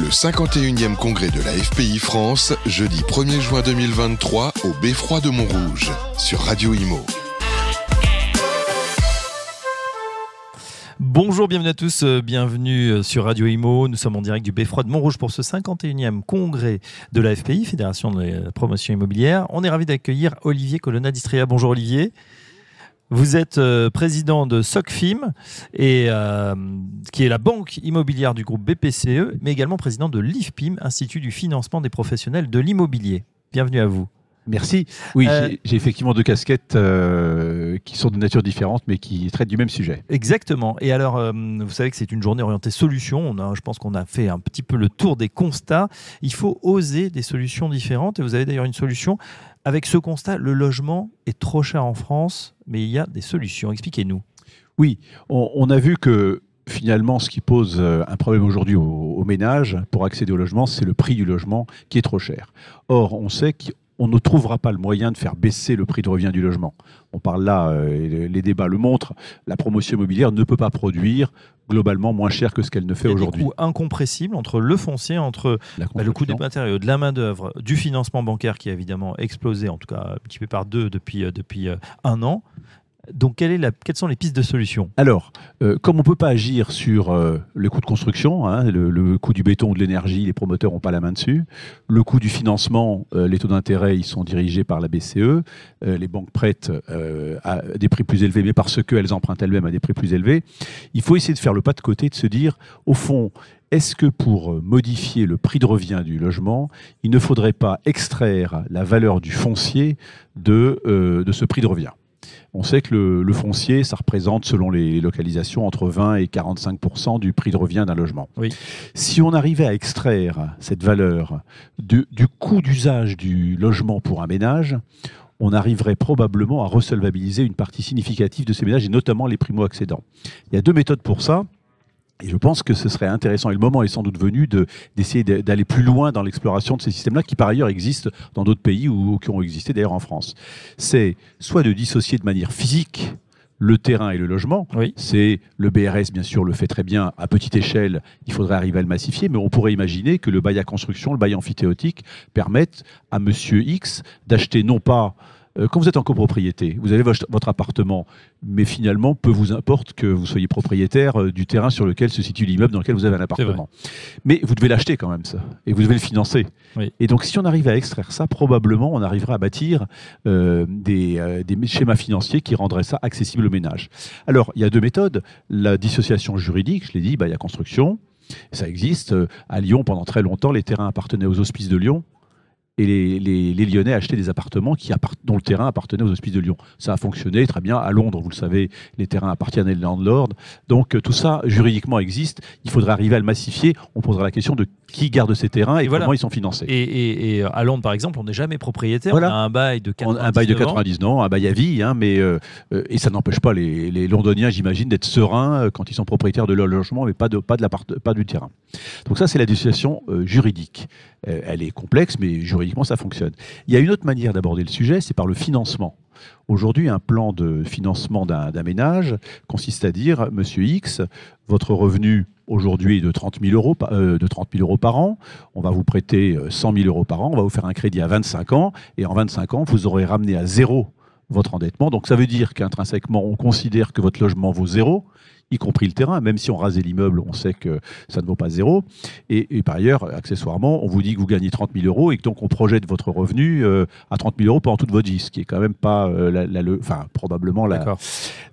Le 51e congrès de la FPI France, jeudi 1er juin 2023 au Beffroi de Montrouge, sur Radio Imo. Bonjour, bienvenue à tous, euh, bienvenue euh, sur Radio Imo. Nous sommes en direct du Beffroi de Montrouge pour ce 51e congrès de la FPI, Fédération de la promotion immobilière. On est ravi d'accueillir Olivier Colonna d'Istria. Bonjour Olivier. Vous êtes euh, président de SOCFIM, et, qui est la banque immobilière du groupe BPCE, mais également président de l'IFPIM, Institut du financement des professionnels de l'immobilier. Bienvenue à vous. Merci. Oui, euh, j'ai effectivement deux casquettes euh, qui sont de nature différente, mais qui traitent du même sujet. Exactement. Et alors, euh, vous savez que c'est une journée orientée solution. On a, je pense qu'on a fait un petit peu le tour des constats. Il faut oser des solutions différentes. Et vous avez d'ailleurs une solution. Avec ce constat, le logement est trop cher en France, mais il y a des solutions. Expliquez-nous. Oui, on, a vu que finalement, ce qui pose un problème aujourd'hui aux, ménages pour accéder au logement, c'est le prix du logement qui est trop cher. Or, on sait qu'on on ne trouvera pas le moyen de faire baisser le prix de revient du logement. On parle là, euh, les débats le montrent, la promotion immobilière ne peut pas produire globalement moins cher que ce qu'elle ne fait aujourd'hui. Il y a des coûts incompressibles entre le foncier, entre bah, le coût des matériaux, de la main-d'œuvre, du financement bancaire qui a évidemment explosé, en tout cas petit peu par deux depuis, euh, depuis euh, un an. Donc, quelles sont les pistes de solution Alors, euh, comme on ne peut pas agir sur euh, le coût de construction, hein, le, coût du béton ou de l'énergie, les promoteurs n'ont pas la main dessus. Le coût du financement, euh, les taux d'intérêt, ils sont dirigés par la BCE. les banques prêtent à des prix plus élevés, mais parce qu'elles empruntent elles-mêmes à des prix plus élevés. Il faut essayer de faire le pas de côté, de se dire, au fond, est-ce que pour modifier le prix de revient du logement, il ne faudrait pas extraire la valeur du foncier de ce prix de revient? On sait que le, foncier, ça représente, selon les localisations, entre 20 et 45 du prix de revient d'un logement. Si on arrivait à extraire cette valeur du coût d'usage du logement pour un ménage, on arriverait probablement à resolvabiliser une partie significative de ces ménages, et notamment les primo-accédants. Il y a deux méthodes pour ça. Et je pense que ce serait intéressant, et le moment est sans doute venu, d'essayer d'aller plus loin dans l'exploration de ces systèmes-là, qui par ailleurs existent dans d'autres pays ou, qui ont existé d'ailleurs en France. C'est soit de dissocier de manière physique le terrain et le logement. C'est le BRS, bien sûr, le fait très bien à petite échelle. Il faudrait arriver à le massifier, mais on pourrait imaginer que le bail à construction, le bail amphithéotique, permette à Monsieur X d'acheter non pas quand vous êtes en copropriété, vous avez votre appartement, mais finalement, peu vous importe que vous soyez propriétaire euh, du terrain sur lequel se situe l'immeuble dans lequel vous avez un appartement. Mais vous devez l'acheter quand même, ça, et vous devez le financer. Et donc, si on arrive à extraire ça, probablement, on arrivera à bâtir euh, des, schémas financiers qui rendraient ça accessible au ménage. Alors, il y a deux méthodes. La dissociation juridique, je l'ai dit, bah, il y a construction. Ça existe. À Lyon, pendant très longtemps, les terrains appartenaient aux hospices de Lyon et les, Lyonnais achetaient des appartements qui dont le terrain appartenait aux hospices de Lyon. Ça a fonctionné très bien. À Londres, vous le savez, les terrains appartiennent à landlord. Donc euh, tout ça, juridiquement, existe. Il faudrait arriver à le massifier. On posera la question de qui garde ces terrains et, comment ils sont financés. Et, à Londres, par exemple, on n'est jamais propriétaire. On a un bail de 90 Un bail de 90 ans, un bail à vie, hein, mais, euh, euh, et ça n'empêche pas les, Londoniens, j'imagine, d'être sereins quand ils sont propriétaires de leur logement, mais pas, de, pas, de pas du terrain. Donc ça, c'est la situation juridique. elle est complexe, mais juridique ça fonctionne. Il y a une autre manière d'aborder le sujet, c'est par le financement. Aujourd'hui, un plan de financement d'un ménage consiste à dire, Monsieur X, votre revenu aujourd'hui est de 30 000, euros, euh, de 30 000 euros par an, on va vous prêter 100 euh, 000 euros par an, on va vous faire un crédit à 25 ans, et en 25 ans, vous aurez ramené à zéro votre endettement. Donc ça veut dire qu'intrinsèquement, on considère que votre logement vaut zéro, y compris le terrain. Même si on rasait l'immeuble, on sait que ça ne vaut pas zéro. Et, par ailleurs, accessoirement, on vous dit que vous gagnez 30 000 euros et que donc on projette votre revenu euh, à 30 000 euros pendant toute votre vie, ce qui est quand même pas euh, la, le, enfin probablement la.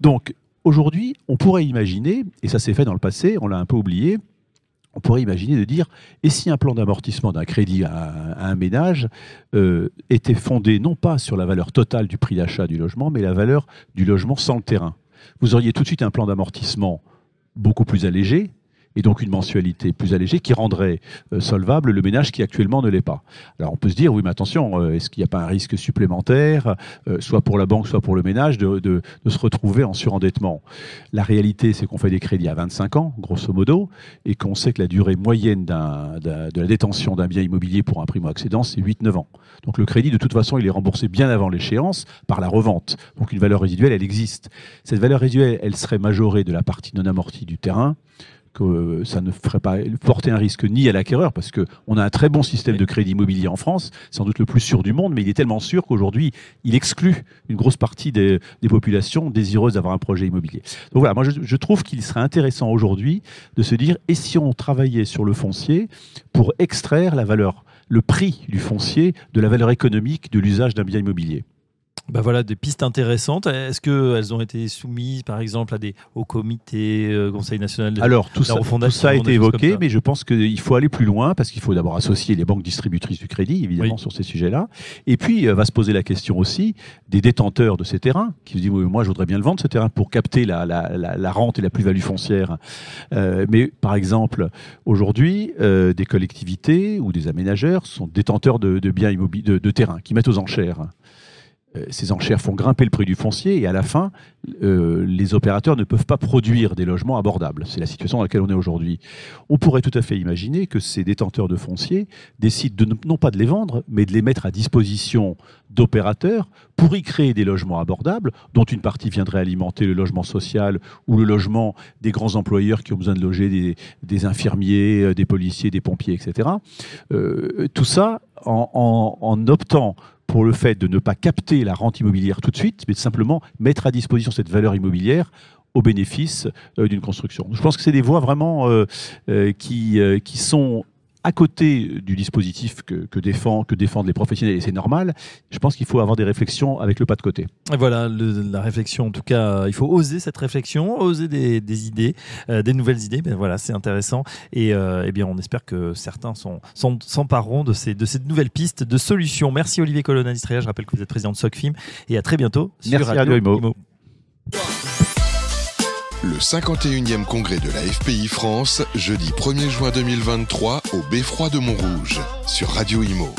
Donc aujourd'hui, on pourrait imaginer, et ça s'est fait dans le passé, on l'a un peu oublié, on pourrait imaginer de dire, et si un plan d'amortissement d'un crédit à, un ménage euh, était fondé non pas sur la valeur totale du prix d'achat du logement, mais la valeur du logement sans le terrain? Vous auriez tout de suite un plan d'amortissement beaucoup plus allégé, et donc une mensualité plus allégée qui rendrait euh, solvable le ménage qui actuellement ne l'est pas. Alors on peut se dire, oui, mais attention, euh, est-ce qu'il n'y a pas un risque supplémentaire, euh, soit pour la banque, soit pour le ménage, de, se retrouver en surendettement? La réalité, c'est qu'on fait des crédits à 25 ans, grosso modo, et qu'on sait que la durée moyenne de la détention d'un bien immobilier pour un primo-accédant, c'est 8-9 ans. Donc le crédit, de toute façon, il est remboursé bien avant l'échéance par la revente. Donc une valeur résiduelle, elle existe. Cette valeur résiduelle, elle serait majorée de la partie non amortie du terrain que ça ne ferait pas porter un risque ni à l'acquéreur, parce qu'on a un très bon système de crédit immobilier en France, sans doute le plus sûr du monde, mais il est tellement sûr qu'aujourd'hui, il exclut une grosse partie des, populations désireuses d'avoir un projet immobilier. Donc voilà, moi je, je trouve qu'il serait intéressant aujourd'hui de se dire, et si on travaillait sur le foncier pour extraire la valeur, le prix du foncier de la valeur économique de l'usage d'un bien immobilier? Bah voilà, des pistes intéressantes. Est-ce qu'elles ont été soumises, par exemple, à des, au comité, euh, Conseil national de Alors, tout, ça, tout ça a été évoqué, mais je pense qu'il faut aller plus loin parce qu'il faut d'abord associer les banques distributrices du crédit, évidemment, sur ces sujets-là. Et puis, euh, va se poser la question aussi des détenteurs de ces terrains qui se disent Moi, je voudrais bien le vendre, ce terrain, pour capter la, la, la, rente et la plus-value foncière. Euh, mais, par exemple, aujourd'hui, des collectivités ou des aménageurs sont détenteurs de, de biens immobiliers, de, de terrains qui mettent aux enchères. Euh, ces enchères font grimper le prix du foncier et à la fin, euh, les opérateurs ne peuvent pas produire des logements abordables. C'est la situation dans laquelle on est aujourd'hui. On pourrait tout à fait imaginer que ces détenteurs de foncier décident de, non pas de les vendre, mais de les mettre à disposition d'opérateurs pour y créer des logements abordables, dont une partie viendrait alimenter le logement social ou le logement des grands employeurs qui ont besoin de loger des, infirmiers, euh, des policiers, des pompiers, etc. tout ça en, en optant pour le fait de ne pas capter la rente immobilière tout de suite, mais simplement mettre à disposition cette valeur immobilière au bénéfice euh, d'une construction. Je pense que c'est des voies vraiment euh, euh, qui sont à côté du dispositif que, que, défend, que défendent les professionnels, et c'est normal, je pense qu'il faut avoir des réflexions avec le pas de côté. Et voilà, la réflexion, en tout cas, il faut oser cette réflexion, oser des, des idées, euh, des nouvelles idées. Ben voilà, c'est intéressant. Et euh, eh bien, on espère que certains s'empareront de ces, de ces nouvelles pistes de solutions. Merci Olivier Colonna d'Istria. Je rappelle que vous êtes président de SOCFIM. Et à très bientôt sur Merci Radio, Imo. Le 51e congrès de la FPI France, jeudi 1er juin 2023 au Beffroi de Montrouge, sur Radio Imo.